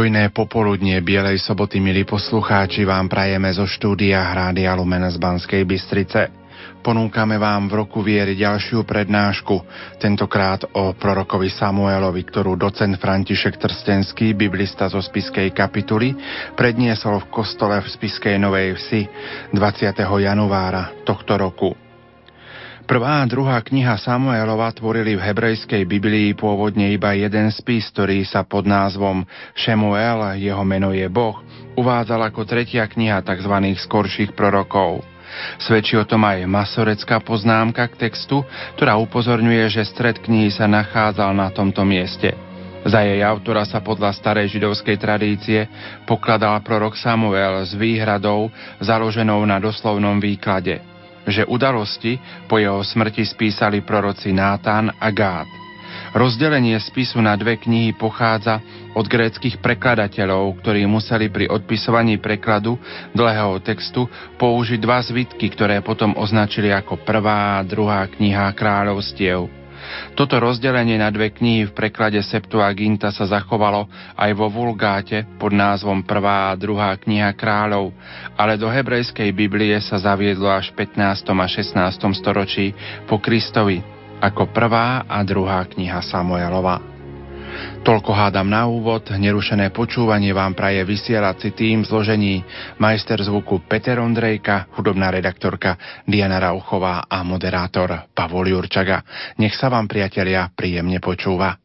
Pokojné popoludnie Bielej soboty, milí poslucháči, vám prajeme zo štúdia Hrádia Lumen z Banskej Bystrice. Ponúkame vám v roku viery ďalšiu prednášku, tentokrát o prorokovi Samuelovi, ktorú docent František Trstenský, biblista zo Spiskej kapituly, predniesol v kostole v Spiskej Novej Vsi 20. januára tohto roku. Prvá a druhá kniha Samuelova tvorili v hebrejskej Biblii pôvodne iba jeden spis, ktorý sa pod názvom Shemuel, jeho meno je Boh, uvádzal ako tretia kniha tzv. skorších prorokov. Svedčí o tom aj masorecká poznámka k textu, ktorá upozorňuje, že stred knihy sa nachádzal na tomto mieste. Za jej autora sa podľa starej židovskej tradície pokladal prorok Samuel s výhradou založenou na doslovnom výklade – že udalosti po jeho smrti spísali proroci Nátan a Gát. Rozdelenie spisu na dve knihy pochádza od gréckých prekladateľov, ktorí museli pri odpisovaní prekladu dlhého textu použiť dva zvitky, ktoré potom označili ako prvá a druhá kniha kráľovstiev. Toto rozdelenie na dve knihy v preklade Septuaginta sa zachovalo aj vo Vulgáte pod názvom Prvá a druhá kniha kráľov, ale do hebrejskej Biblie sa zaviedlo až v 15. a 16. storočí po Kristovi ako prvá a druhá kniha Samuelova. Toľko hádam na úvod, nerušené počúvanie vám praje vysielací tým zložení majster zvuku Peter Ondrejka, hudobná redaktorka Diana Rauchová a moderátor Pavol Jurčaga. Nech sa vám, priatelia, príjemne počúva.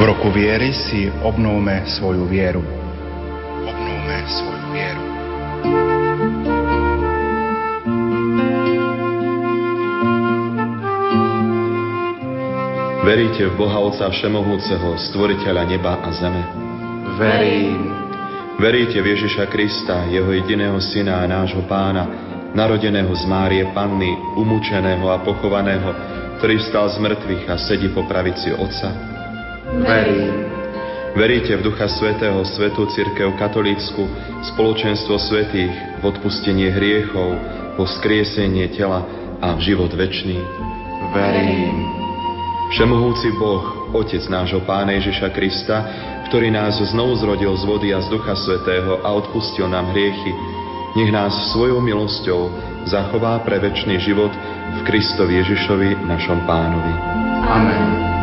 V roku viery si obnovme svoju vieru svoju vieru. Veríte v Boha Otca Všemohúceho, Stvoriteľa neba a zeme? Verím. Veríte v Ježiša Krista, Jeho jediného Syna a nášho Pána, narodeného z Márie Panny, umúčeného a pochovaného, ktorý vstal z mŕtvych a sedí po pravici Otca? Verím. Veríte v Ducha Svetého, Svetú Církev Katolícku, spoločenstvo svetých, v odpustenie hriechov, po skriesenie tela a v život večný? Verím. Všemohúci Boh, Otec nášho Pána Ježiša Krista, ktorý nás znovu zrodil z vody a z Ducha Svetého a odpustil nám hriechy, nech nás svojou milosťou zachová pre večný život v Kristovi Ježišovi, našom Pánovi. Amen.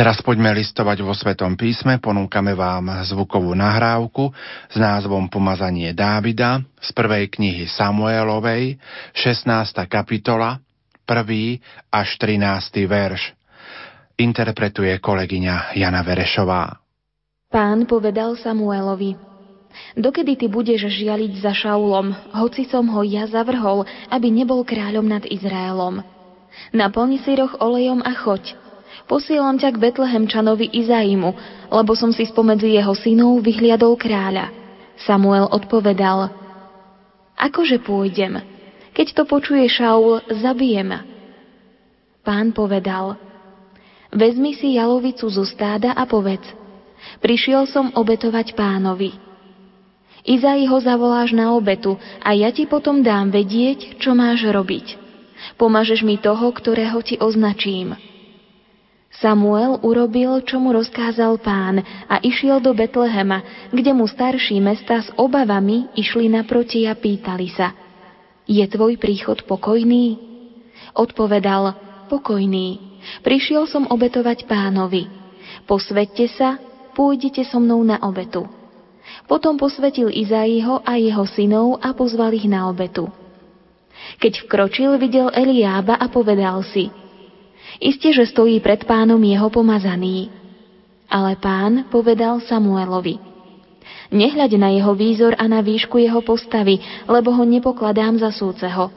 Teraz poďme listovať vo Svetom písme, ponúkame vám zvukovú nahrávku s názvom Pomazanie Dávida z prvej knihy Samuelovej, 16. kapitola, 1. až 13. verš. Interpretuje kolegyňa Jana Verešová. Pán povedal Samuelovi, Dokedy ty budeš žialiť za Šaulom, hoci som ho ja zavrhol, aby nebol kráľom nad Izraelom? Naplni si roh olejom a choď, Posielam ťa k Betlehemčanovi Izaimu, lebo som si spomedzi jeho synov vyhliadol kráľa. Samuel odpovedal, Akože pôjdem? Keď to počuje Šaul, zabije ma. Pán povedal, Vezmi si jalovicu zo stáda a povedz, prišiel som obetovať pánovi. Izai ho zavoláš na obetu a ja ti potom dám vedieť, čo máš robiť. Pomažeš mi toho, ktorého ti označím. Samuel urobil, čo mu rozkázal pán a išiel do Betlehema, kde mu starší mesta s obavami išli naproti a pýtali sa Je tvoj príchod pokojný? Odpovedal Pokojný. Prišiel som obetovať pánovi. Posvedte sa, pôjdete so mnou na obetu. Potom posvetil Izaiho a jeho synov a pozval ich na obetu. Keď vkročil, videl Eliába a povedal si – Isté, že stojí pred pánom jeho pomazaný. Ale pán povedal Samuelovi, Nehľaď na jeho výzor a na výšku jeho postavy, lebo ho nepokladám za súceho.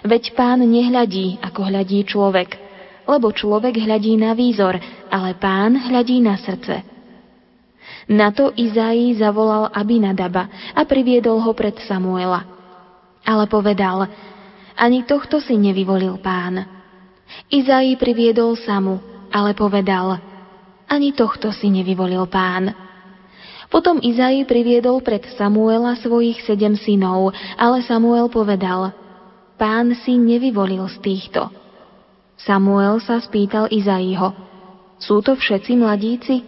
Veď pán nehľadí, ako hľadí človek, lebo človek hľadí na výzor, ale pán hľadí na srdce. Na to Izaí zavolal Abinadaba a priviedol ho pred Samuela. Ale povedal, ani tohto si nevyvolil pán. Izai priviedol samu, ale povedal, ani tohto si nevyvolil pán. Potom Izai priviedol pred Samuela svojich sedem synov, ale Samuel povedal, pán si nevyvolil z týchto. Samuel sa spýtal Izaiho, sú to všetci mladíci?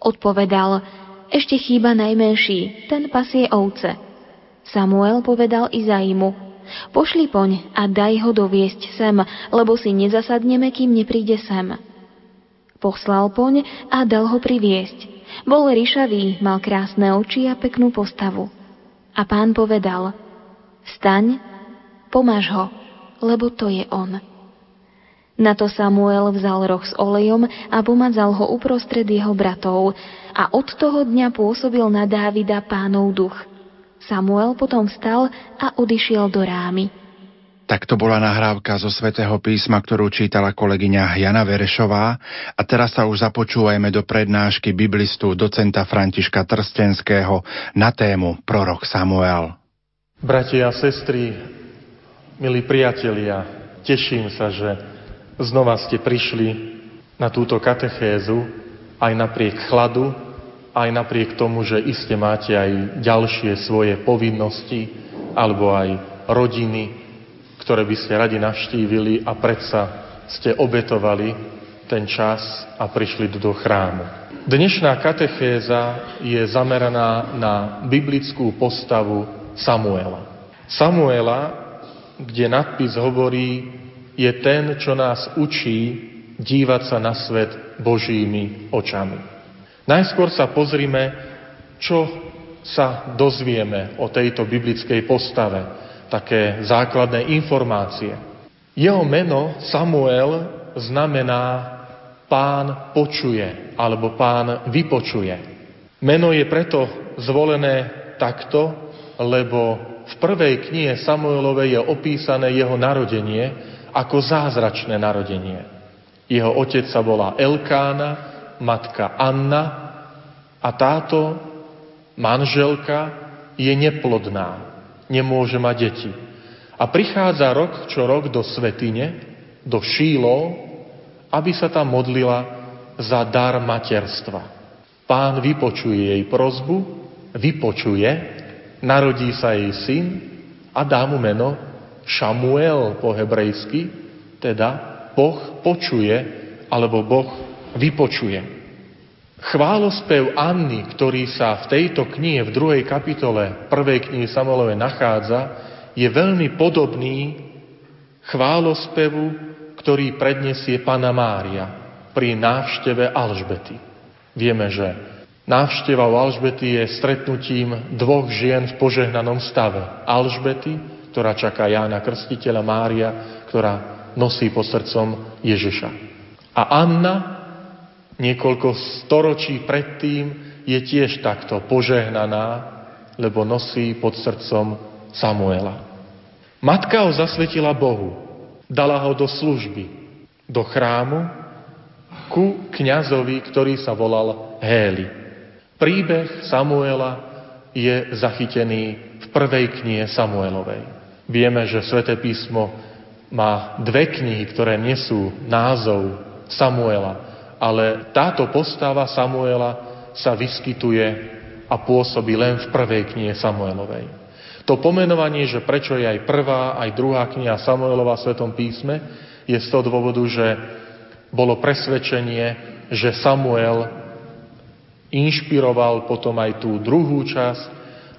Odpovedal, ešte chýba najmenší, ten pasie ovce. Samuel povedal Izaimu, Pošli poň a daj ho doviesť sem, lebo si nezasadneme, kým nepríde sem. Poslal poň a dal ho priviesť. Bol ryšavý, mal krásne oči a peknú postavu. A pán povedal, staň, pomáž ho, lebo to je on. Na to Samuel vzal roh s olejom a pomazal ho uprostred jeho bratov a od toho dňa pôsobil na Dávida pánov duch – Samuel potom vstal a odišiel do rámy. Tak to bola nahrávka zo svätého písma, ktorú čítala kolegyňa Jana Verešová a teraz sa už započúvajme do prednášky biblistu docenta Františka Trstenského na tému Prorok Samuel. Bratia a sestry, milí priatelia, teším sa, že znova ste prišli na túto katechézu aj napriek chladu, aj napriek tomu, že iste máte aj ďalšie svoje povinnosti alebo aj rodiny, ktoré by ste radi navštívili a predsa ste obetovali ten čas a prišli do chrámu. Dnešná katechéza je zameraná na biblickú postavu Samuela. Samuela, kde nadpis hovorí, je ten, čo nás učí dívať sa na svet Božími očami. Najskôr sa pozrime, čo sa dozvieme o tejto biblickej postave, také základné informácie. Jeho meno Samuel znamená pán počuje alebo pán vypočuje. Meno je preto zvolené takto, lebo v prvej knihe Samuelovej je opísané jeho narodenie ako zázračné narodenie. Jeho otec sa volá Elkána, matka Anna a táto manželka je neplodná, nemôže mať deti. A prichádza rok čo rok do svetine, do Šílo, aby sa tam modlila za dar materstva. Pán vypočuje jej prozbu, vypočuje, narodí sa jej syn a dá mu meno Šamuel po hebrejsky, teda Boh počuje, alebo Boh vypočuje. Chválospev Anny, ktorý sa v tejto knihe, v druhej kapitole prvej knihy Samuelove nachádza, je veľmi podobný chválospevu, ktorý predniesie Pana Mária. pri návšteve Alžbety. Vieme, že návšteva u Alžbety je stretnutím dvoch žien v požehnanom stave. Alžbety, ktorá čaká Jána Krstiteľa, Mária, ktorá nosí pod srdcom Ježiša. A Anna, niekoľko storočí predtým, je tiež takto požehnaná, lebo nosí pod srdcom Samuela. Matka ho zasvetila Bohu, dala ho do služby, do chrámu ku kňazovi, ktorý sa volal Héli. Príbeh Samuela je zachytený v prvej knihe Samuelovej. Vieme, že Sveté písmo má dve knihy, ktoré nesú názov Samuela, ale táto postava Samuela sa vyskytuje a pôsobí len v prvej knihe Samuelovej. To pomenovanie, že prečo je aj prvá, aj druhá kniha Samuelova v Svetom písme, je z toho dôvodu, že bolo presvedčenie, že Samuel inšpiroval potom aj tú druhú časť,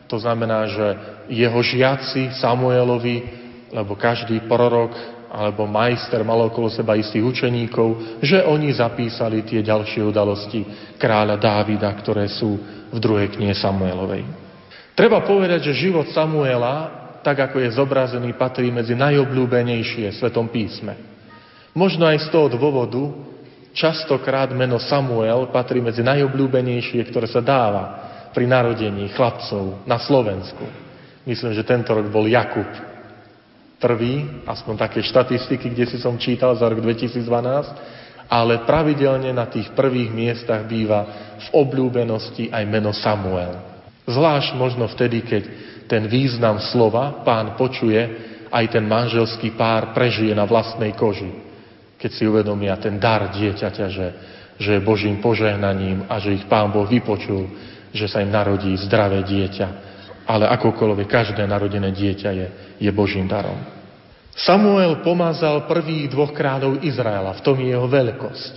to znamená, že jeho žiaci Samuelovi, lebo každý prorok alebo majster mal okolo seba istých učeníkov, že oni zapísali tie ďalšie udalosti kráľa Dávida, ktoré sú v druhej knihe Samuelovej. Treba povedať, že život Samuela, tak ako je zobrazený, patrí medzi najobľúbenejšie v Svetom písme. Možno aj z toho dôvodu častokrát meno Samuel patrí medzi najobľúbenejšie, ktoré sa dáva pri narodení chlapcov na Slovensku. Myslím, že tento rok bol Jakub prvý, aspoň také štatistiky, kde si som čítal za rok 2012, ale pravidelne na tých prvých miestach býva v obľúbenosti aj meno Samuel. Zvlášť možno vtedy, keď ten význam slova pán počuje, aj ten manželský pár prežije na vlastnej koži keď si uvedomia ten dar dieťaťa, že, že je Božím požehnaním a že ich Pán Boh vypočul, že sa im narodí zdravé dieťa. Ale akokoľvek každé narodené dieťa je, je Božím darom. Samuel pomazal prvých dvoch kráľov Izraela, v tom je jeho veľkosť.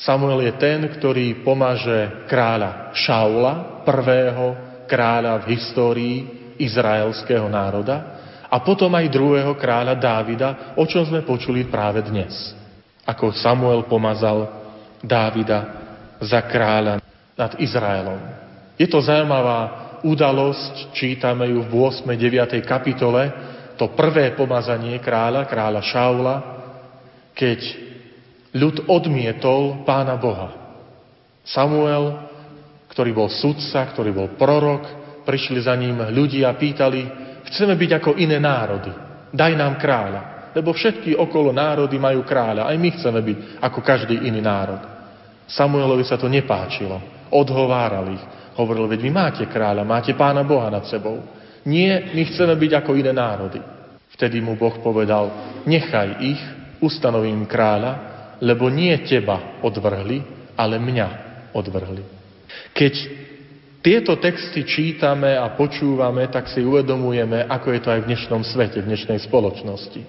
Samuel je ten, ktorý pomaže kráľa Šaula, prvého kráľa v histórii izraelského národa, a potom aj druhého kráľa Dávida, o čom sme počuli práve dnes ako Samuel pomazal Dávida za kráľa nad Izraelom. Je to zaujímavá udalosť, čítame ju v 8. 9. kapitole, to prvé pomazanie kráľa, kráľa Šaula, keď ľud odmietol pána Boha. Samuel, ktorý bol sudca, ktorý bol prorok, prišli za ním ľudia a pýtali, chceme byť ako iné národy, daj nám kráľa lebo všetky okolo národy majú kráľa. Aj my chceme byť ako každý iný národ. Samuelovi sa to nepáčilo. Odhováral ich. Hovoril, veď vy máte kráľa, máte pána Boha nad sebou. Nie, my chceme byť ako iné národy. Vtedy mu Boh povedal, nechaj ich, ustanovím kráľa, lebo nie teba odvrhli, ale mňa odvrhli. Keď tieto texty čítame a počúvame, tak si uvedomujeme, ako je to aj v dnešnom svete, v dnešnej spoločnosti.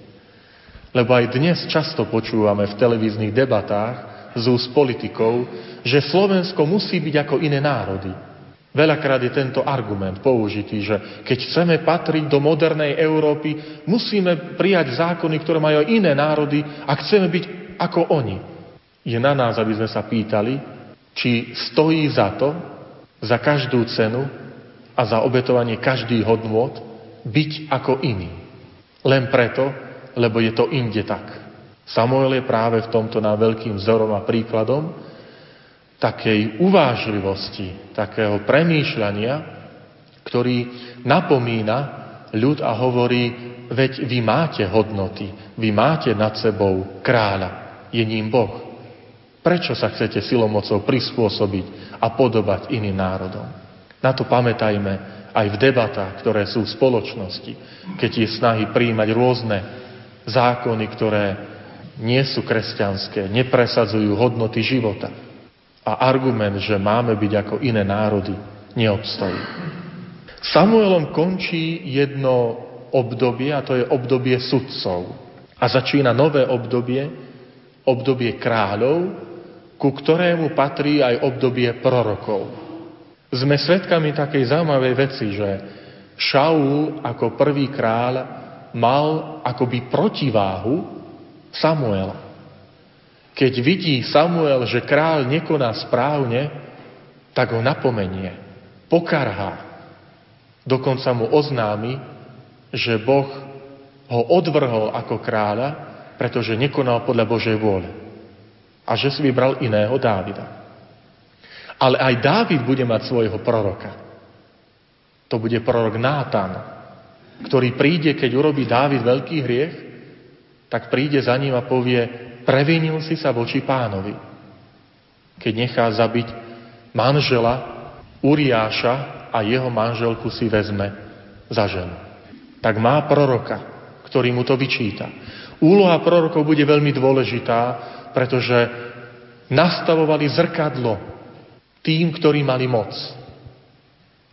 Lebo aj dnes často počúvame v televíznych debatách z úst politikov, že Slovensko musí byť ako iné národy. Veľakrát je tento argument použitý, že keď chceme patriť do modernej Európy, musíme prijať zákony, ktoré majú aj iné národy a chceme byť ako oni. Je na nás, aby sme sa pýtali, či stojí za to, za každú cenu a za obetovanie každých hodnôt byť ako iný. Len preto, lebo je to inde tak. Samuel je práve v tomto nám veľkým vzorom a príkladom takej uvážlivosti, takého premýšľania, ktorý napomína ľud a hovorí, veď vy máte hodnoty, vy máte nad sebou kráľa, je ním Boh. Prečo sa chcete silomocou prispôsobiť a podobať iným národom? Na to pamätajme aj v debatách, ktoré sú v spoločnosti, keď je snahy príjmať rôzne zákony, ktoré nie sú kresťanské, nepresadzujú hodnoty života. A argument, že máme byť ako iné národy, neobstojí. Samuelom končí jedno obdobie, a to je obdobie sudcov. A začína nové obdobie, obdobie kráľov, ku ktorému patrí aj obdobie prorokov. Sme svedkami takej zaujímavej veci, že Šaul ako prvý kráľ mal akoby protiváhu Samuela. Keď vidí Samuel, že kráľ nekoná správne, tak ho napomenie, pokarhá. Dokonca mu oznámi, že Boh ho odvrhol ako kráľa, pretože nekonal podľa Božej vôle. A že si vybral iného Dávida. Ale aj Dávid bude mať svojho proroka. To bude prorok Nátan, ktorý príde, keď urobí Dávid veľký hriech, tak príde za ním a povie, previnil si sa voči pánovi. Keď nechá zabiť manžela Uriáša a jeho manželku si vezme za ženu. Tak má proroka, ktorý mu to vyčíta. Úloha prorokov bude veľmi dôležitá, pretože nastavovali zrkadlo tým, ktorí mali moc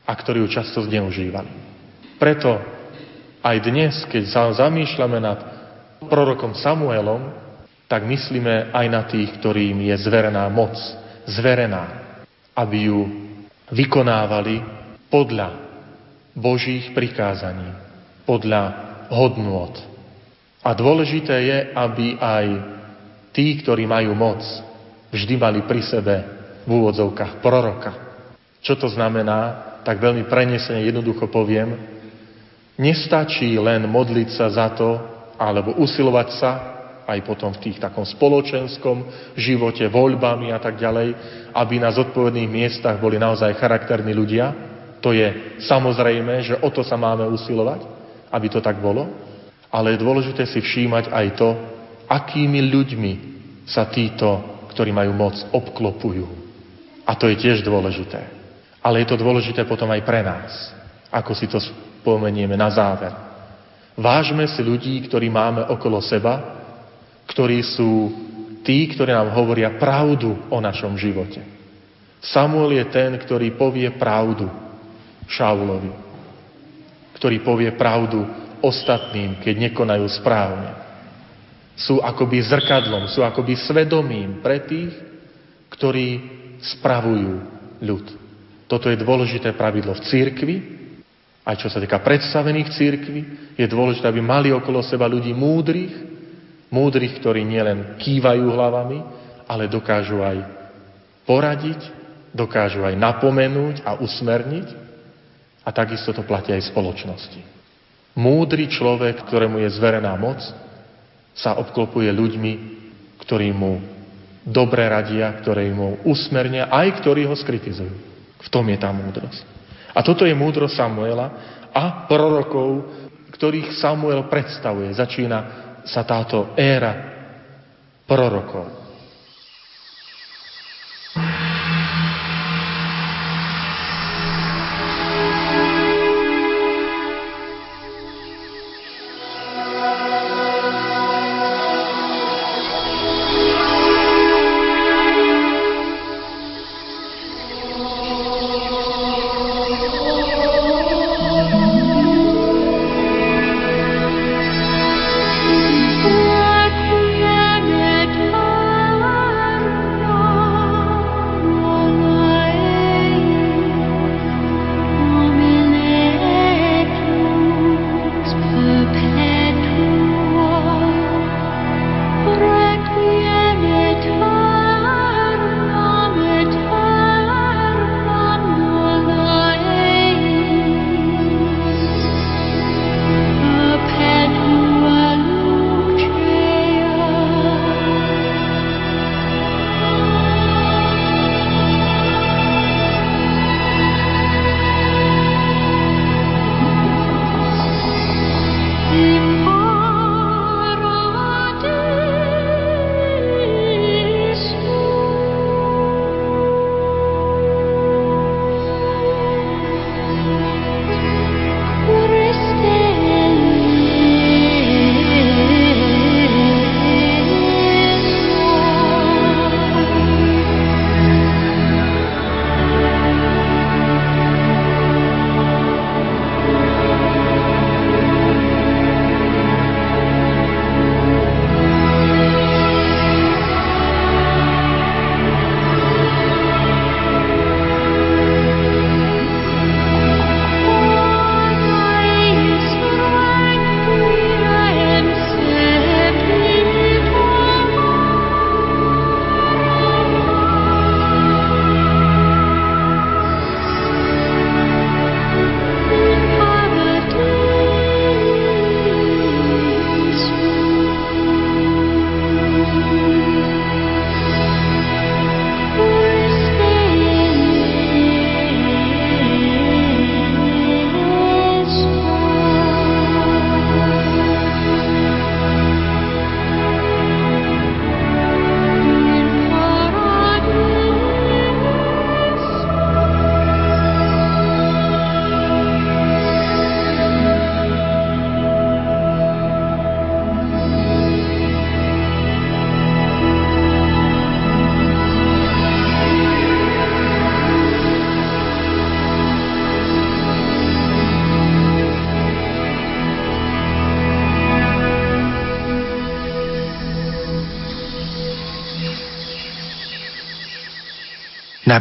a ktorí ju často zneužívali. Preto aj dnes, keď sa zamýšľame nad prorokom Samuelom, tak myslíme aj na tých, ktorým je zverená moc, zverená, aby ju vykonávali podľa Božích prikázaní, podľa hodnôt. A dôležité je, aby aj tí, ktorí majú moc, vždy mali pri sebe v úvodzovkách proroka. Čo to znamená? Tak veľmi prenesene jednoducho poviem, nestačí len modliť sa za to, alebo usilovať sa aj potom v tých takom spoločenskom živote, voľbami a tak ďalej, aby na zodpovedných miestach boli naozaj charakterní ľudia. To je samozrejme, že o to sa máme usilovať, aby to tak bolo. Ale je dôležité si všímať aj to, akými ľuďmi sa títo, ktorí majú moc, obklopujú. A to je tiež dôležité. Ale je to dôležité potom aj pre nás, ako si to spomenieme na záver. Vážme si ľudí, ktorí máme okolo seba, ktorí sú tí, ktorí nám hovoria pravdu o našom živote. Samuel je ten, ktorý povie pravdu Šaulovi, ktorý povie pravdu ostatným, keď nekonajú správne. Sú akoby zrkadlom, sú akoby svedomím pre tých, ktorí spravujú ľud. Toto je dôležité pravidlo v církvi, aj čo sa týka predstavených církvi, je dôležité, aby mali okolo seba ľudí múdrych, Múdrych, ktorí nielen kývajú hlavami, ale dokážu aj poradiť, dokážu aj napomenúť a usmerniť. A takisto to platí aj spoločnosti. Múdry človek, ktorému je zverená moc, sa obklopuje ľuďmi, ktorí mu dobre radia, ktorí mu usmernia, aj ktorí ho skritizujú. V tom je tá múdrosť. A toto je múdrosť Samuela a prorokov, ktorých Samuel predstavuje. Začína sa táto éra prorokov.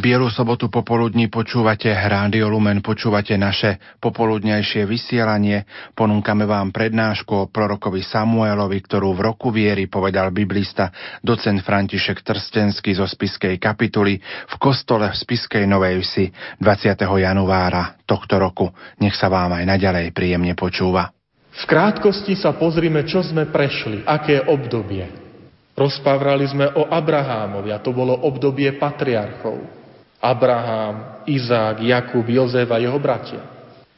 Bielu sobotu popoludní počúvate Rádio Lumen, počúvate naše popoludnejšie vysielanie. Ponúkame vám prednášku o prorokovi Samuelovi, ktorú v roku viery povedal biblista docent František Trstenský zo Spiskej kapituly v kostole v Spiskej Novej Vsi 20. januára tohto roku. Nech sa vám aj naďalej príjemne počúva. V krátkosti sa pozrime, čo sme prešli, aké obdobie. Rozpávali sme o Abrahámovi a to bolo obdobie patriarchov. Abraham, Izák, Jakub, Jozef a jeho bratia.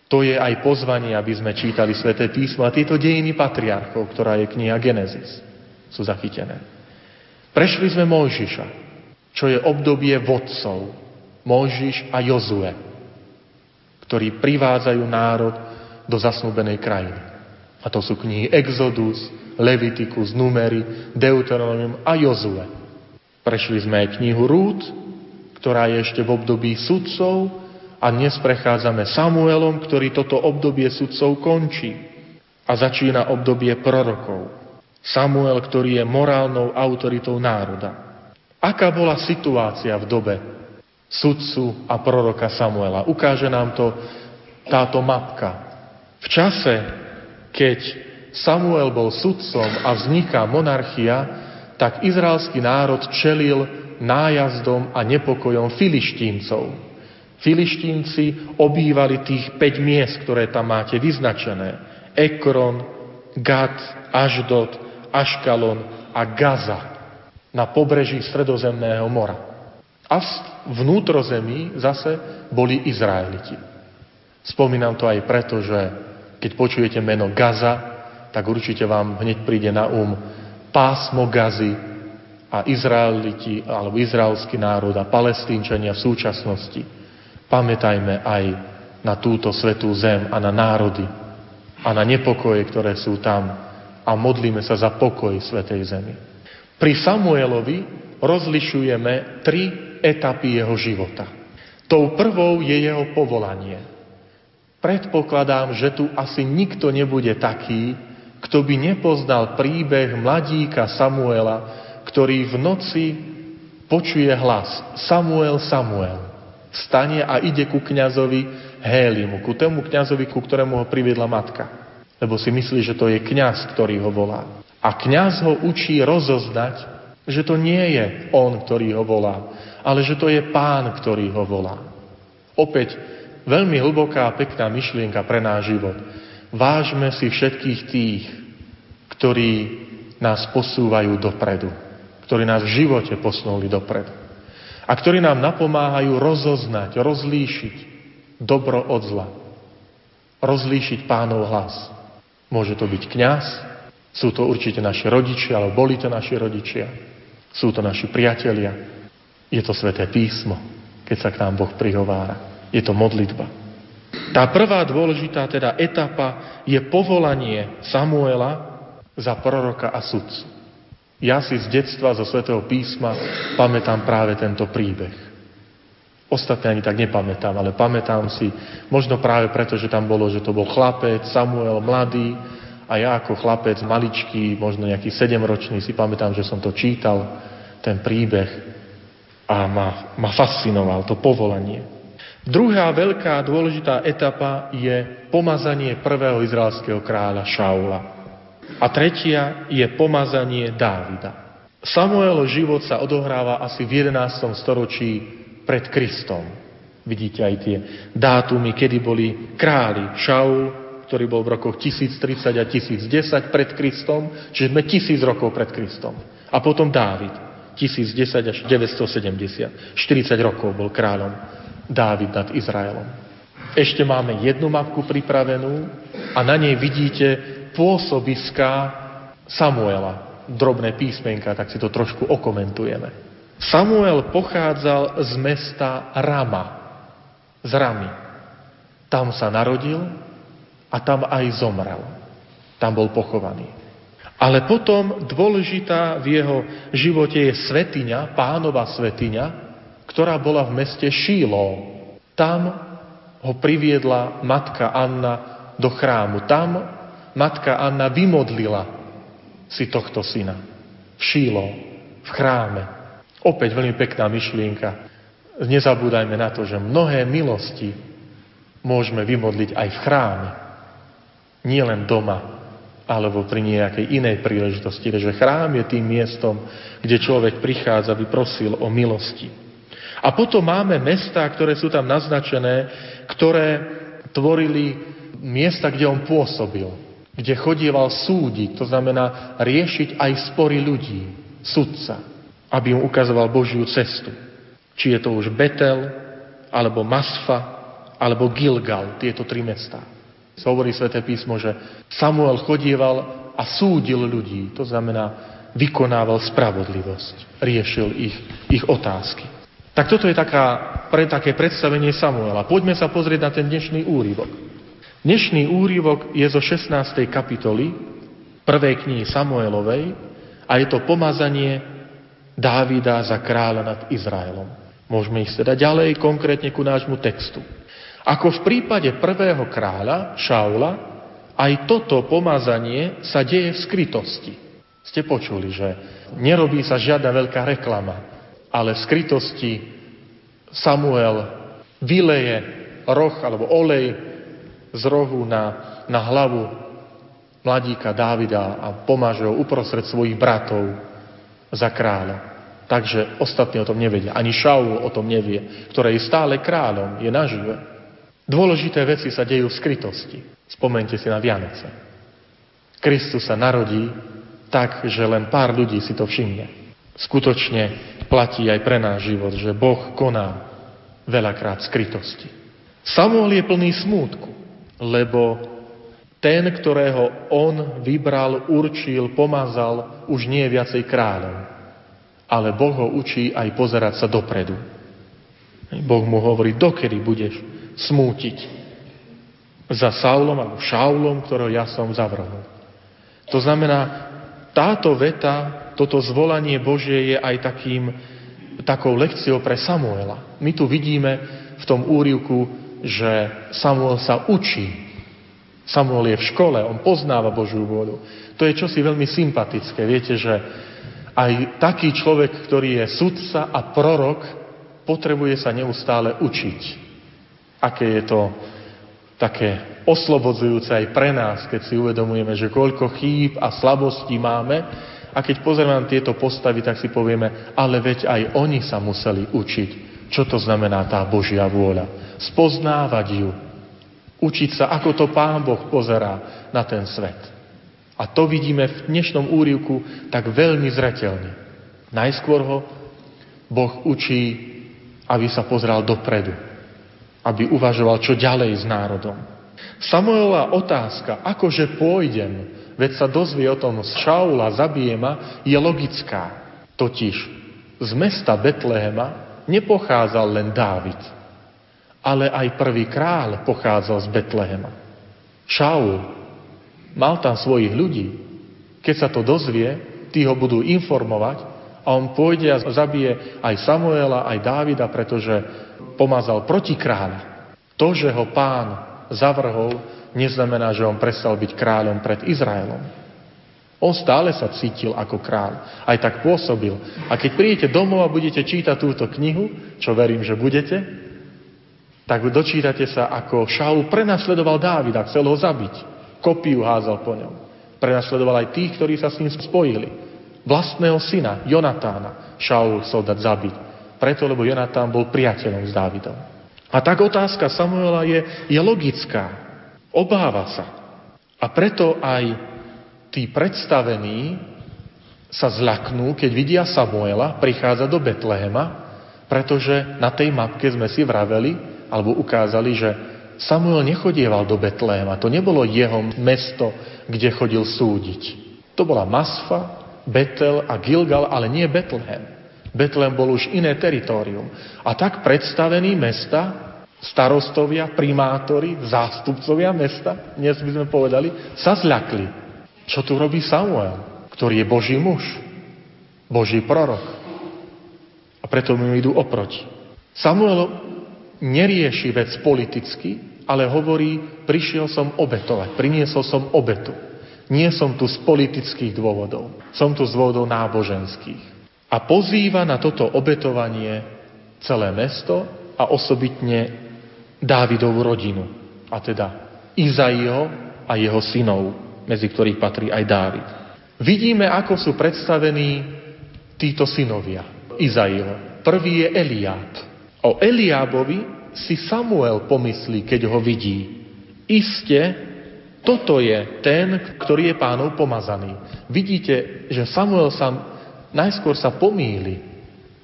To je aj pozvanie, aby sme čítali sväté písmo a tieto dejiny patriarchov, ktorá je kniha Genesis, sú zachytené. Prešli sme Mojžiša, čo je obdobie vodcov, Mojžiš a Jozue, ktorí privádzajú národ do zasnúbenej krajiny. A to sú knihy Exodus, Leviticus, Numery, Deuteronomium a Jozue. Prešli sme aj knihu Rút, ktorá je ešte v období sudcov a dnes prechádzame Samuelom, ktorý toto obdobie sudcov končí a začína obdobie prorokov. Samuel, ktorý je morálnou autoritou národa. Aká bola situácia v dobe sudcu a proroka Samuela? Ukáže nám to táto mapka. V čase, keď Samuel bol sudcom a vzniká monarchia, tak izraelský národ čelil nájazdom a nepokojom filištíncov. Filištínci obývali tých 5 miest, ktoré tam máte vyznačené. Ekron, Gad, Aždot, Aškalon a Gaza na pobreží Stredozemného mora. A vnútrozemí zase boli Izraeliti. Spomínam to aj preto, že keď počujete meno Gaza, tak určite vám hneď príde na um pásmo Gazy, a Izraeliti, alebo izraelský národ a palestínčania v súčasnosti. Pamätajme aj na túto svetú zem a na národy a na nepokoje, ktoré sú tam a modlíme sa za pokoj svetej zemi. Pri Samuelovi rozlišujeme tri etapy jeho života. Tou prvou je jeho povolanie. Predpokladám, že tu asi nikto nebude taký, kto by nepoznal príbeh mladíka Samuela, ktorý v noci počuje hlas Samuel, Samuel. Stane a ide ku kňazovi Hélimu, ku tomu kňazovi, ku ktorému ho priviedla matka. Lebo si myslí, že to je kňaz, ktorý ho volá. A kňaz ho učí rozoznať, že to nie je on, ktorý ho volá, ale že to je pán, ktorý ho volá. Opäť veľmi hlboká a pekná myšlienka pre náš život. Vážme si všetkých tých, ktorí nás posúvajú dopredu ktorí nás v živote posunuli dopredu. A ktorí nám napomáhajú rozoznať, rozlíšiť dobro od zla. Rozlíšiť pánov hlas. Môže to byť kňaz, sú to určite naši rodičia, alebo boli to naši rodičia, sú to naši priatelia. Je to sveté písmo, keď sa k nám Boh prihovára. Je to modlitba. Tá prvá dôležitá teda etapa je povolanie Samuela za proroka a sudcu. Ja si z detstva, zo svätého písma pamätám práve tento príbeh. Ostatné ani tak nepamätám, ale pamätám si, možno práve preto, že tam bolo, že to bol chlapec, Samuel, mladý, a ja ako chlapec, maličký, možno nejaký sedemročný, si pamätám, že som to čítal, ten príbeh a ma, ma fascinoval to povolanie. Druhá veľká dôležitá etapa je pomazanie prvého izraelského kráľa Šaula. A tretia je pomazanie Dávida. Samuelo život sa odohráva asi v 11. storočí pred Kristom. Vidíte aj tie dátumy, kedy boli králi. Šaul, ktorý bol v rokoch 1030 a 1010 pred Kristom, čiže sme tisíc rokov pred Kristom. A potom Dávid, 1010 až 970. 40 rokov bol kráľom Dávid nad Izraelom. Ešte máme jednu mapku pripravenú a na nej vidíte pôsobiska Samuela. Drobné písmenka, tak si to trošku okomentujeme. Samuel pochádzal z mesta Rama, z Ramy. Tam sa narodil a tam aj zomrel. Tam bol pochovaný. Ale potom dôležitá v jeho živote je svetiňa, pánova svetiňa, ktorá bola v meste Šílo. Tam ho priviedla matka Anna do chrámu. Tam matka Anna vymodlila si tohto syna v Šílo, v chráme. Opäť veľmi pekná myšlienka. nezabúdajme na to, že mnohé milosti môžeme vymodliť aj v chráme. Nie len doma, alebo pri nejakej inej príležitosti. Takže chrám je tým miestom, kde človek prichádza, aby prosil o milosti. A potom máme mesta, ktoré sú tam naznačené, ktoré tvorili miesta, kde on pôsobil, kde chodieval súdiť, to znamená riešiť aj spory ľudí, sudca, aby mu ukazoval Božiu cestu. Či je to už Betel, alebo Masfa, alebo Gilgal, tieto tri mestá. Hovorí sväté písmo, že Samuel chodieval a súdil ľudí, to znamená vykonával spravodlivosť, riešil ich, ich otázky. Tak toto je taká, pre také predstavenie Samuela. Poďme sa pozrieť na ten dnešný úrivok. Dnešný úrivok je zo 16. kapitoly prvej knihy Samuelovej a je to pomazanie Dávida za kráľa nad Izraelom. Môžeme ísť teda ďalej, konkrétne ku nášmu textu. Ako v prípade prvého kráľa, Šaula, aj toto pomazanie sa deje v skrytosti. Ste počuli, že nerobí sa žiadna veľká reklama, ale v skrytosti Samuel vyleje roh alebo olej z rohu na, na hlavu mladíka Dávida a pomáže ho uprostred svojich bratov za kráľa. Takže ostatní o tom nevedia. Ani Šaul o tom nevie, ktorý je stále kráľom, je nažive. Dôležité veci sa dejú v skrytosti. Spomente si na Vianoce. Kristus sa narodí tak, že len pár ľudí si to všimne. Skutočne platí aj pre náš život, že Boh koná veľakrát skrytosti. Samuel je plný smútku, lebo ten, ktorého on vybral, určil, pomazal, už nie je viacej kráľom. Ale Boh ho učí aj pozerať sa dopredu. Boh mu hovorí, dokedy budeš smútiť za Saulom alebo Šaulom, ktorého ja som zavrhol. To znamená, táto veta, toto zvolanie Božie je aj takým, takou lekciou pre Samuela. My tu vidíme v tom úrivku, že Samuel sa učí. Samuel je v škole, on poznáva Božiu vôľu. To je čosi veľmi sympatické. Viete, že aj taký človek, ktorý je sudca a prorok, potrebuje sa neustále učiť aké je to také oslobodzujúce aj pre nás, keď si uvedomujeme, že koľko chýb a slabostí máme a keď pozrieme na tieto postavy, tak si povieme, ale veď aj oni sa museli učiť, čo to znamená tá Božia vôľa. Spoznávať ju. Učiť sa, ako to Pán Boh pozerá na ten svet. A to vidíme v dnešnom úrivku tak veľmi zretelne. Najskôr ho Boh učí, aby sa pozrel dopredu aby uvažoval, čo ďalej s národom. Samuela otázka, akože pôjdem, veď sa dozvie o tom z Šaula, zabije ma, je logická. Totiž z mesta Betlehema nepochádzal len Dávid, ale aj prvý král pochádzal z Betlehema. Šaul mal tam svojich ľudí. Keď sa to dozvie, tí ho budú informovať a on pôjde a zabije aj Samuela, aj Dávida, pretože pomazal proti kráľa. To, že ho pán zavrhol, neznamená, že on prestal byť kráľom pred Izraelom. On stále sa cítil ako kráľ. Aj tak pôsobil. A keď prídete domov a budete čítať túto knihu, čo verím, že budete, tak dočítate sa, ako Šaul prenasledoval Dávida, chcel ho zabiť. Kopiu házal po ňom. Prenasledoval aj tých, ktorí sa s ním spojili. Vlastného syna, Jonatána, Šaul chcel dať zabiť. Preto, lebo Jonatán bol priateľom s Dávidom. A tak otázka Samuela je, je logická. Obáva sa. A preto aj tí predstavení sa zľaknú, keď vidia Samuela prichádza do Betlehema, pretože na tej mapke sme si vraveli, alebo ukázali, že Samuel nechodieval do Betlehema. To nebolo jeho mesto, kde chodil súdiť. To bola Masfa, Betel a Gilgal, ale nie Betlehem. Betlem bol už iné teritorium. A tak predstavení mesta, starostovia, primátori, zástupcovia mesta, dnes by sme povedali, sa zľakli. Čo tu robí Samuel, ktorý je Boží muž, Boží prorok. A preto mu idú oproti. Samuel nerieši vec politicky, ale hovorí, prišiel som obetovať, priniesol som obetu. Nie som tu z politických dôvodov, som tu z dôvodov náboženských a pozýva na toto obetovanie celé mesto a osobitne Dávidovú rodinu, a teda Izaiho a jeho synov, medzi ktorých patrí aj Dávid. Vidíme, ako sú predstavení títo synovia Izaiho. Prvý je Eliáb. O Eliábovi si Samuel pomyslí, keď ho vidí. Iste, toto je ten, ktorý je pánov pomazaný. Vidíte, že Samuel sa najskôr sa pomýli.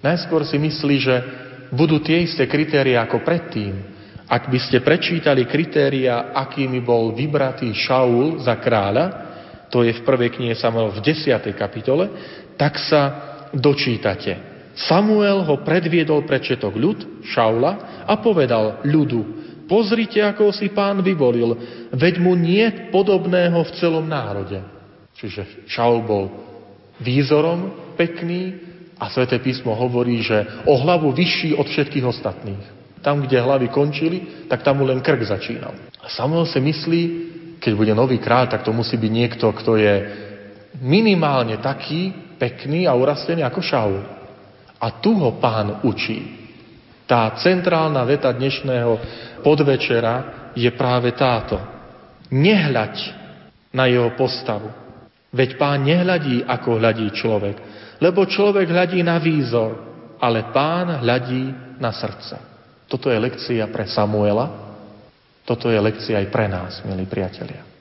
Najskôr si myslí, že budú tie isté kritéria ako predtým. Ak by ste prečítali kritéria, akými bol vybratý Šaul za kráľa, to je v prvej knihe Samuel v 10. kapitole, tak sa dočítate. Samuel ho predviedol pred četok ľud, Šaula, a povedal ľudu, pozrite, ako si pán vyvolil, veď mu nie podobného v celom národe. Čiže Šaul bol výzorom pekný a Sveté písmo hovorí, že o hlavu vyšší od všetkých ostatných. Tam, kde hlavy končili, tak tam mu len krk začínal. A Samuel si myslí, keď bude nový kráľ, tak to musí byť niekto, kto je minimálne taký pekný a urastený ako Šaul. A tu ho pán učí. Tá centrálna veta dnešného podvečera je práve táto. Nehľaď na jeho postavu. Veď pán nehľadí, ako hľadí človek. Lebo človek hľadí na výzor, ale pán hľadí na srdce. Toto je lekcia pre Samuela, toto je lekcia aj pre nás, milí priatelia.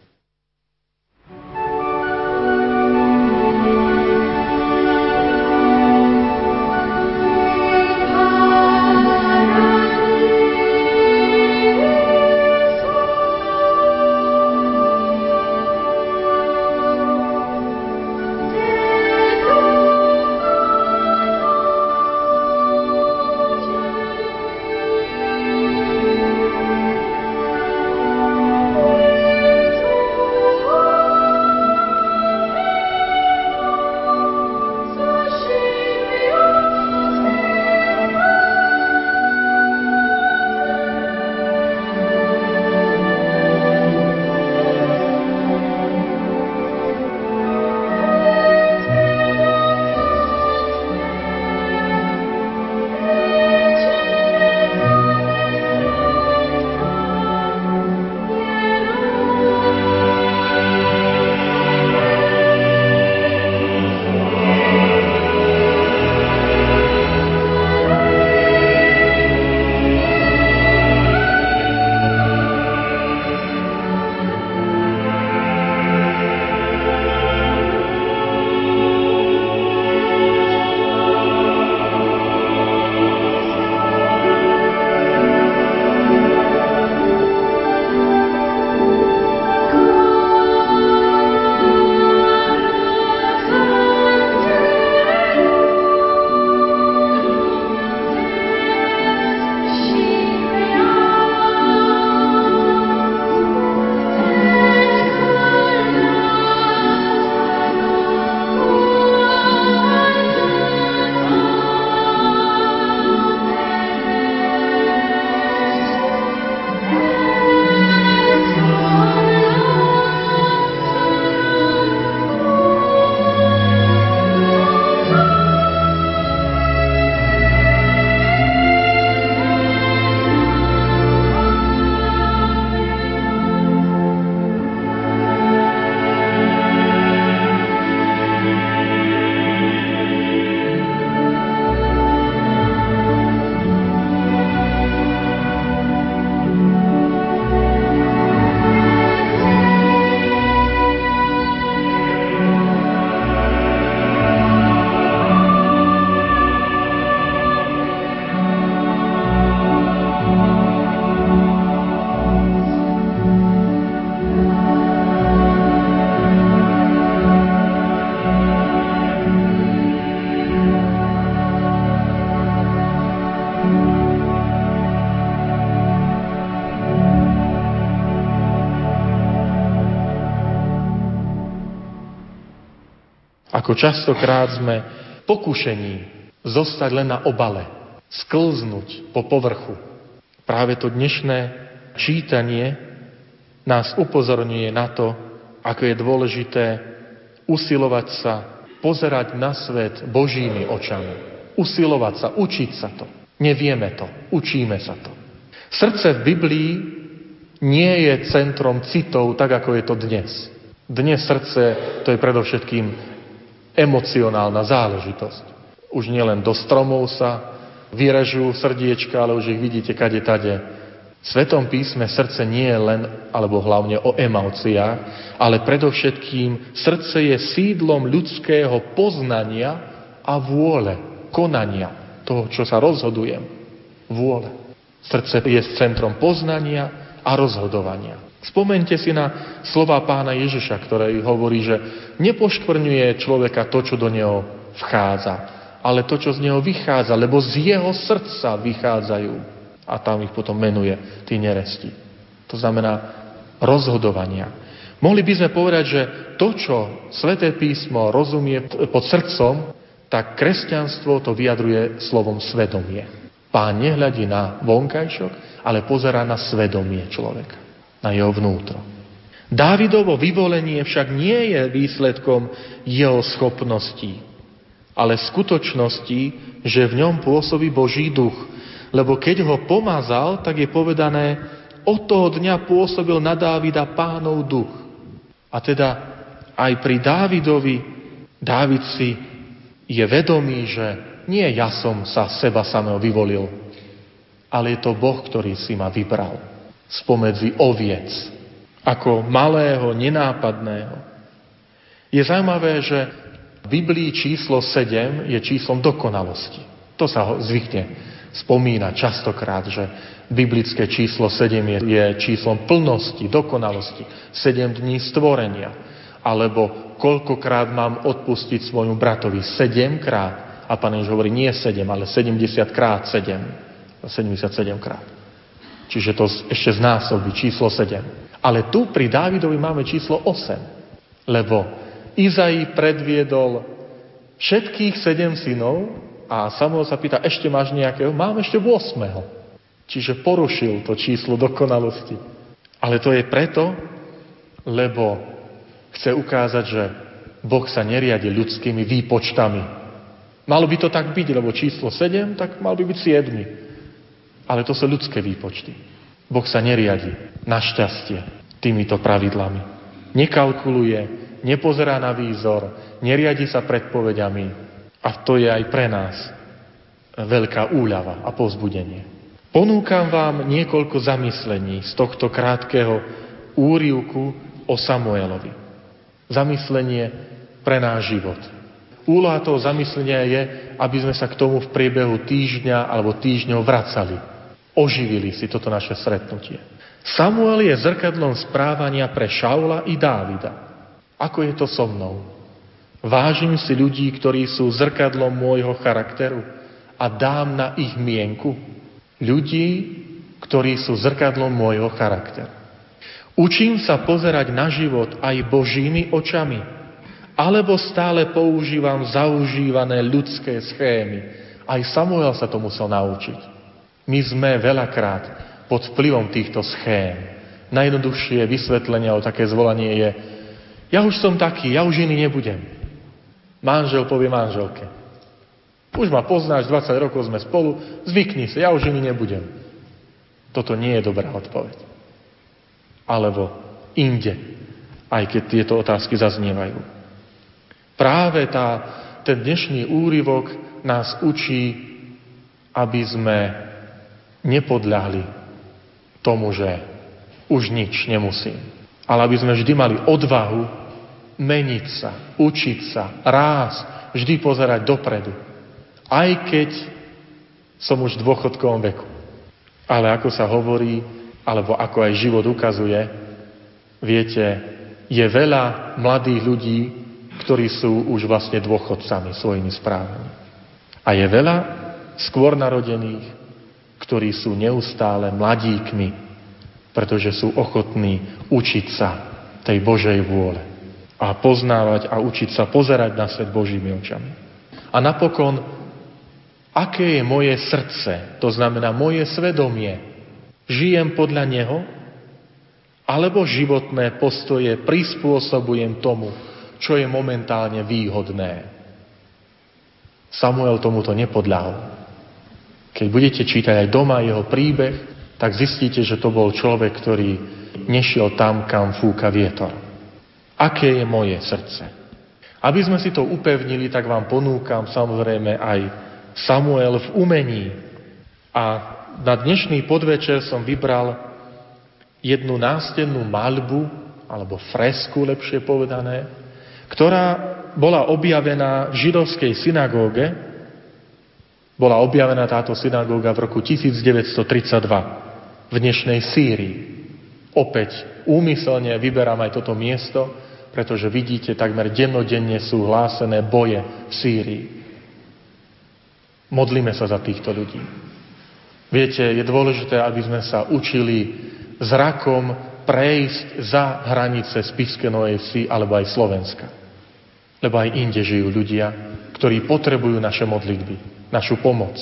Častokrát sme pokušení zostať len na obale, sklznúť po povrchu. Práve to dnešné čítanie nás upozorňuje na to, ako je dôležité usilovať sa, pozerať na svet Božími očami. Usilovať sa, učiť sa to. Nevieme to, učíme sa to. Srdce v Biblii nie je centrom citov, tak ako je to dnes. Dnes srdce to je predovšetkým emocionálna záležitosť. Už nielen do stromov sa vyrežú srdiečka, ale už ich vidíte kade tade. V Svetom písme srdce nie je len, alebo hlavne o emóciách, ale predovšetkým srdce je sídlom ľudského poznania a vôle, konania, toho, čo sa rozhodujem. Vôle. Srdce je centrom poznania a rozhodovania. Spomente si na slova pána Ježiša, ktoré hovorí, že nepoškvrňuje človeka to, čo do neho vchádza, ale to, čo z neho vychádza, lebo z jeho srdca vychádzajú. A tam ich potom menuje, tí neresti. To znamená rozhodovania. Mohli by sme povedať, že to, čo Sveté písmo rozumie pod srdcom, tak kresťanstvo to vyjadruje slovom svedomie. Pán nehľadí na vonkajšok, ale pozerá na svedomie človeka, na jeho vnútro. Dávidovo vyvolenie však nie je výsledkom jeho schopností, ale skutočnosti, že v ňom pôsobí Boží duch. Lebo keď ho pomazal, tak je povedané, od toho dňa pôsobil na Dávida pánov duch. A teda aj pri Dávidovi, Dávid si je vedomý, že nie ja som sa seba samého vyvolil, ale je to Boh, ktorý si ma vybral spomedzi oviec, ako malého, nenápadného. Je zaujímavé, že v Biblii číslo 7 je číslom dokonalosti. To sa zvykne spomína častokrát, že biblické číslo 7 je, je číslom plnosti, dokonalosti. 7 dní stvorenia. Alebo koľkokrát mám odpustiť svojmu bratovi? 7 krát. A pán Ježiš hovorí nie 7, ale 70 krát 7. 77 krát. Čiže to ešte znásobí číslo 7. Ale tu pri Dávidovi máme číslo 8. Lebo Izai predviedol všetkých sedem synov a Samuel sa pýta, ešte máš nejakého? Mám ešte 8. Čiže porušil to číslo dokonalosti. Ale to je preto, lebo chce ukázať, že Boh sa neriadi ľudskými výpočtami. Malo by to tak byť, lebo číslo 7, tak mal by byť 7. Ale to sú ľudské výpočty. Boh sa neriadi, našťastie, týmito pravidlami. Nekalkuluje, nepozerá na výzor, neriadi sa predpovediami. A to je aj pre nás veľká úľava a pozbudenie. Ponúkam vám niekoľko zamyslení z tohto krátkeho úrivku o Samuelovi. Zamyslenie pre náš život. Úloha toho zamyslenia je, aby sme sa k tomu v priebehu týždňa alebo týždňov vracali. Oživili si toto naše stretnutie. Samuel je zrkadlom správania pre Šaula i Dávida. Ako je to so mnou? Vážim si ľudí, ktorí sú zrkadlom môjho charakteru a dám na ich mienku. Ľudí, ktorí sú zrkadlom môjho charakteru. Učím sa pozerať na život aj Božími očami, alebo stále používam zaužívané ľudské schémy. Aj Samuel sa to musel naučiť. My sme veľakrát pod vplyvom týchto schém. Najjednoduchšie vysvetlenie o také zvolanie je ja už som taký, ja už iný nebudem. Manžel povie manželke. Už ma poznáš, 20 rokov sme spolu, zvykni sa, ja už iný nebudem. Toto nie je dobrá odpoveď. Alebo inde, aj keď tieto otázky zaznievajú. Práve tá, ten dnešný úryvok nás učí, aby sme nepodľahli tomu, že už nič nemusím. Ale aby sme vždy mali odvahu meniť sa, učiť sa, rásť, vždy pozerať dopredu. Aj keď som už v dôchodkovom veku. Ale ako sa hovorí, alebo ako aj život ukazuje, viete, je veľa mladých ľudí, ktorí sú už vlastne dôchodcami svojimi správami. A je veľa skôr narodených, ktorí sú neustále mladíkmi, pretože sú ochotní učiť sa tej Božej vôle a poznávať a učiť sa pozerať na svet Božími očami. A napokon, aké je moje srdce, to znamená moje svedomie, žijem podľa neho, alebo životné postoje prispôsobujem tomu, čo je momentálne výhodné. Samuel tomuto nepodľahol. Keď budete čítať aj doma jeho príbeh, tak zistíte, že to bol človek, ktorý nešiel tam, kam fúka vietor. Aké je moje srdce? Aby sme si to upevnili, tak vám ponúkam samozrejme aj Samuel v umení. A na dnešný podvečer som vybral jednu nástennú malbu, alebo fresku, lepšie povedané, ktorá bola objavená v židovskej synagóge. Bola objavená táto synagóga v roku 1932 v dnešnej Sýrii. Opäť úmyselne vyberám aj toto miesto, pretože vidíte, takmer dennodenne sú hlásené boje v Sýrii. Modlíme sa za týchto ľudí. Viete, je dôležité, aby sme sa učili zrakom prejsť za hranice Spiskenovej vsi alebo aj Slovenska lebo aj inde žijú ľudia, ktorí potrebujú naše modlitby, našu pomoc,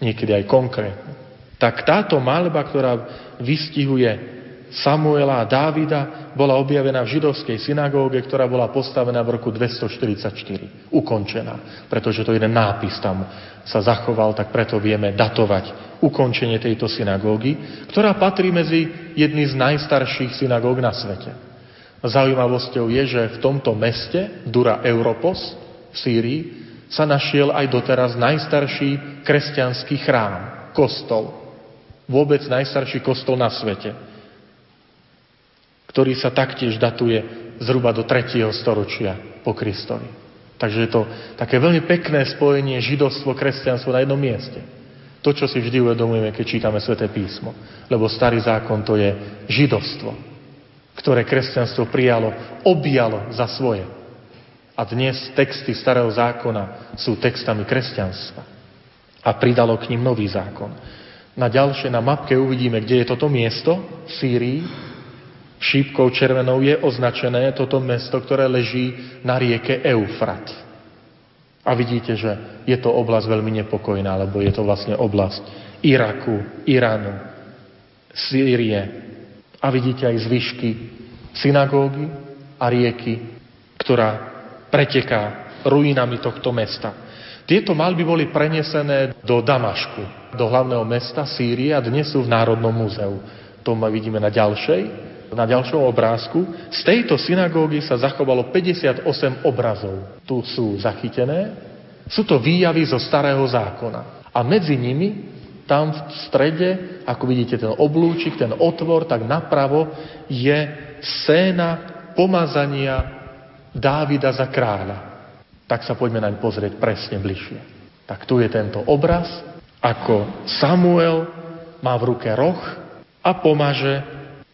niekedy aj konkrétne. Tak táto malba, ktorá vystihuje Samuela a Dávida, bola objavená v židovskej synagóge, ktorá bola postavená v roku 244, ukončená, pretože to jeden nápis tam sa zachoval, tak preto vieme datovať ukončenie tejto synagógy, ktorá patrí medzi jedny z najstarších synagóg na svete. Zaujímavosťou je, že v tomto meste, Dura Europos v Sýrii, sa našiel aj doteraz najstarší kresťanský chrám, kostol. Vôbec najstarší kostol na svete, ktorý sa taktiež datuje zhruba do 3. storočia po Kristovi. Takže je to také veľmi pekné spojenie židovstvo, kresťanstvo na jednom mieste. To, čo si vždy uvedomujeme, keď čítame sväté písmo. Lebo starý zákon to je židovstvo ktoré kresťanstvo prijalo, objalo za svoje. A dnes texty starého zákona sú textami kresťanstva. A pridalo k ním nový zákon. Na ďalšie na mapke uvidíme, kde je toto miesto v Sýrii. Šípkou červenou je označené toto mesto, ktoré leží na rieke Eufrat. A vidíte, že je to oblasť veľmi nepokojná, lebo je to vlastne oblasť Iraku, Iránu, Sýrie, a vidíte aj zvyšky synagógy a rieky, ktorá preteká ruinami tohto mesta. Tieto malby boli prenesené do Damašku, do hlavného mesta Sýrie a dnes sú v Národnom múzeu. To vidíme na ďalšej, na ďalšom obrázku. Z tejto synagógy sa zachovalo 58 obrazov. Tu sú zachytené. Sú to výjavy zo starého zákona. A medzi nimi tam v strede, ako vidíte ten oblúčik, ten otvor, tak napravo je scéna pomazania Dávida za kráľa. Tak sa poďme naň pozrieť presne bližšie. Tak tu je tento obraz, ako Samuel má v ruke roh a pomaže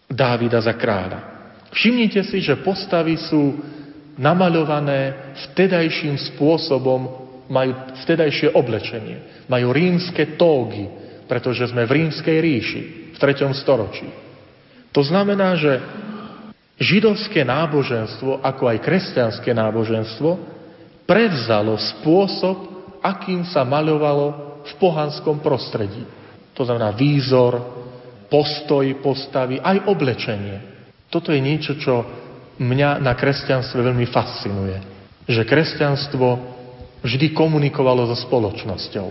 Dávida za kráľa. Všimnite si, že postavy sú namaľované vtedajším spôsobom majú vtedajšie oblečenie, majú rímske tógy, pretože sme v rímskej ríši v 3. storočí. To znamená, že židovské náboženstvo, ako aj kresťanské náboženstvo, prevzalo spôsob, akým sa maľovalo v pohanskom prostredí. To znamená výzor, postoj postavy, aj oblečenie. Toto je niečo, čo mňa na kresťanstve veľmi fascinuje. Že kresťanstvo vždy komunikovalo so spoločnosťou.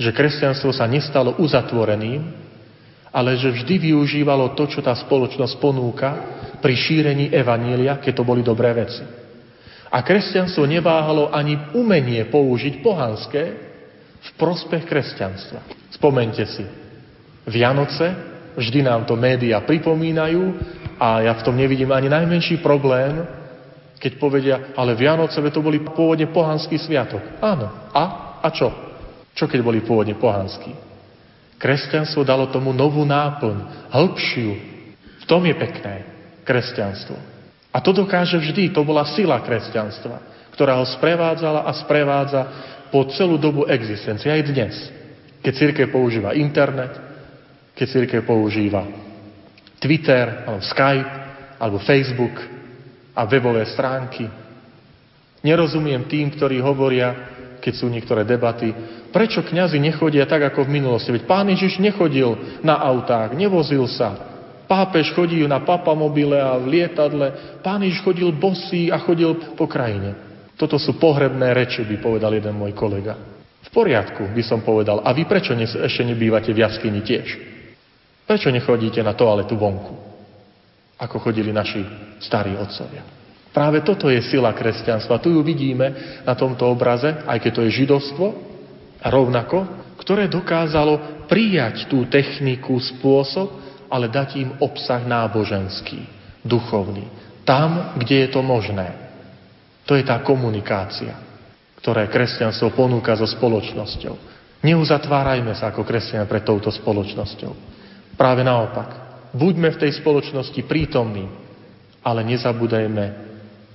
Že kresťanstvo sa nestalo uzatvoreným, ale že vždy využívalo to, čo tá spoločnosť ponúka pri šírení evanília, keď to boli dobré veci. A kresťanstvo neváhalo ani umenie použiť pohanské v prospech kresťanstva. Spomente si, Vianoce, vždy nám to médiá pripomínajú a ja v tom nevidím ani najmenší problém, keď povedia, ale Vianoce to boli pôvodne pohanský sviatok. Áno. A? A čo? Čo keď boli pôvodne pohanský? Kresťanstvo dalo tomu novú náplň, hĺbšiu. V tom je pekné kresťanstvo. A to dokáže vždy, to bola sila kresťanstva, ktorá ho sprevádzala a sprevádza po celú dobu existencie, aj dnes. Keď církev používa internet, keď církev používa Twitter, alebo Skype, alebo Facebook, a webové stránky. Nerozumiem tým, ktorí hovoria, keď sú niektoré debaty, prečo kňazi nechodia tak, ako v minulosti. Veď pán Ježiš nechodil na autách, nevozil sa. Pápež chodil na papamobile a v lietadle. Pán Ježiš chodil bosý a chodil po krajine. Toto sú pohrebné reči, by povedal jeden môj kolega. V poriadku, by som povedal. A vy prečo ešte nebývate v jaskyni tiež? Prečo nechodíte na toaletu vonku? Ako chodili naši starí otcovia. Práve toto je sila kresťanstva. Tu ju vidíme na tomto obraze, aj keď to je židovstvo, rovnako, ktoré dokázalo prijať tú techniku, spôsob, ale dať im obsah náboženský, duchovný. Tam, kde je to možné. To je tá komunikácia, ktoré kresťanstvo ponúka so spoločnosťou. Neuzatvárajme sa ako kresťania pred touto spoločnosťou. Práve naopak. Buďme v tej spoločnosti prítomní, ale nezabudajme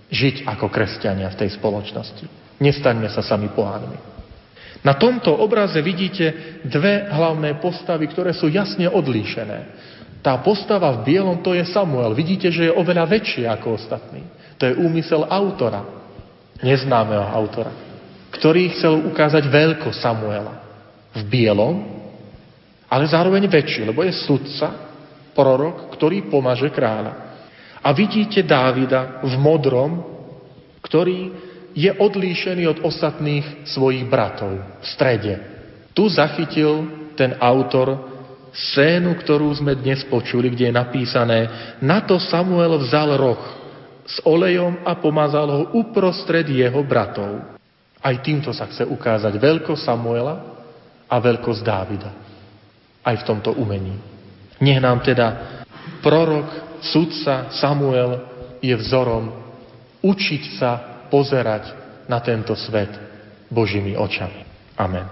žiť ako kresťania v tej spoločnosti. Nestaňme sa sami pohánmi. Na tomto obraze vidíte dve hlavné postavy, ktoré sú jasne odlíšené. Tá postava v bielom to je Samuel. Vidíte, že je oveľa väčší ako ostatní. To je úmysel autora, neznámeho autora, ktorý chcel ukázať veľko Samuela. V bielom, ale zároveň väčší, lebo je sudca, prorok, ktorý pomaže kráľa. A vidíte Dávida v modrom, ktorý je odlíšený od ostatných svojich bratov v strede. Tu zachytil ten autor scénu, ktorú sme dnes počuli, kde je napísané Na to Samuel vzal roh s olejom a pomazal ho uprostred jeho bratov. Aj týmto sa chce ukázať veľkosť Samuela a veľkosť Dávida. Aj v tomto umení. Nech nám teda prorok, sudca Samuel je vzorom učiť sa pozerať na tento svet Božími očami. Amen.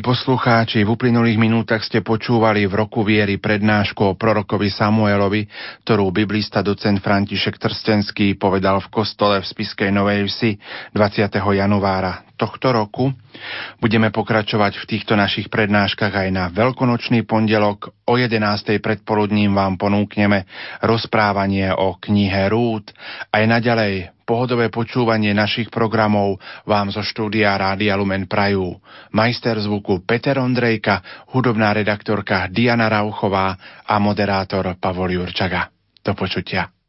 Poslucháči, v uplynulých minútach ste počúvali v roku viery prednášku o prorokovi Samuelovi, ktorú biblista docent František Trstenský povedal v kostole v Spiskej Novej Vsi 20. januára tohto roku. Budeme pokračovať v týchto našich prednáškach aj na veľkonočný pondelok. O 11. predpoludním vám ponúkneme rozprávanie o knihe Rút. Aj naďalej pohodové počúvanie našich programov vám zo štúdia Rádia Lumen Prajú. Majster zvuku Peter Ondrejka, hudobná redaktorka Diana Rauchová a moderátor Pavol Jurčaga. Do počutia.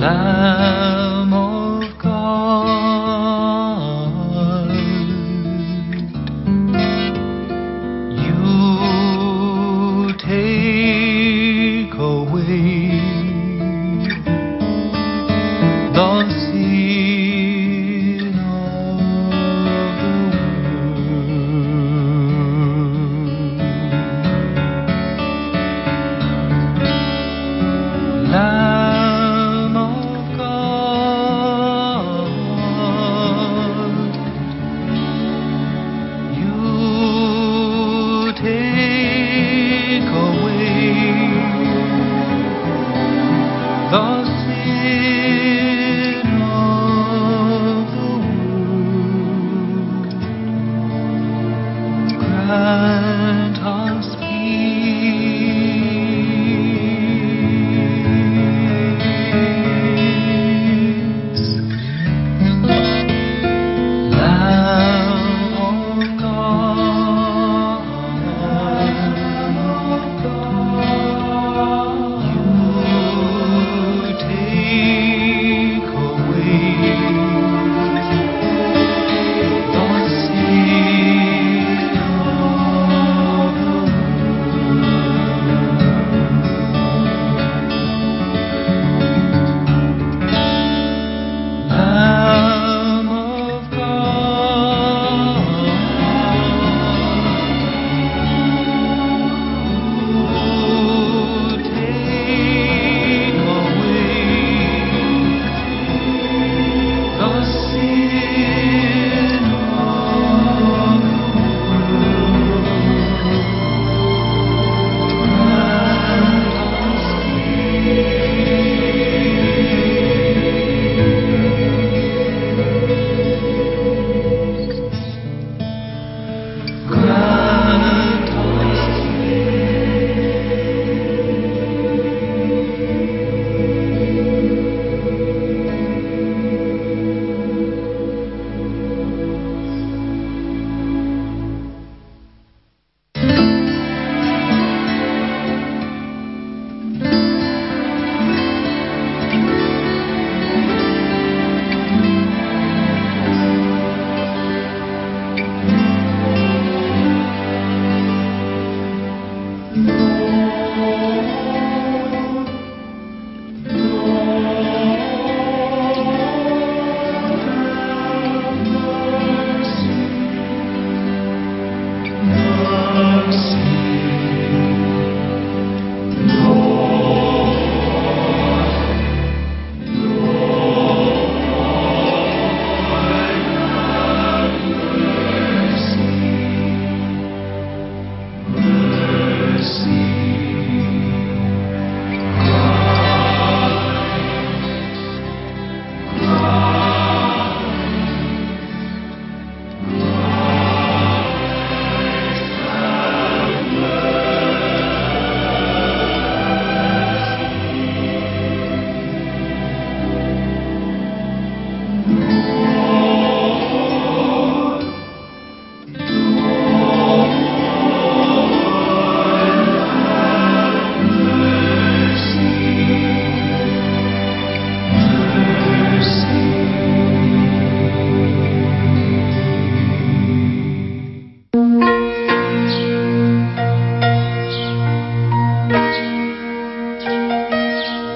la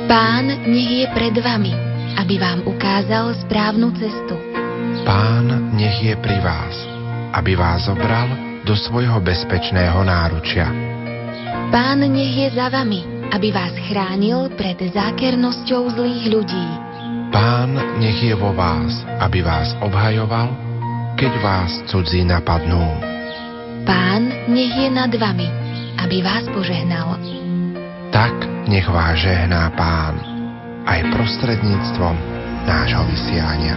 Pán nech je pred vami, aby vám ukázal správnu cestu. Pán nech je pri vás, aby vás zobral do svojho bezpečného náručia. Pán nech je za vami, aby vás chránil pred zákernosťou zlých ľudí. Pán nech je vo vás, aby vás obhajoval, keď vás cudzí napadnú. Pán nech je nad vami, aby vás požehnal. Tak nech vás žehná Pán aj prostredníctvom nášho vysielania.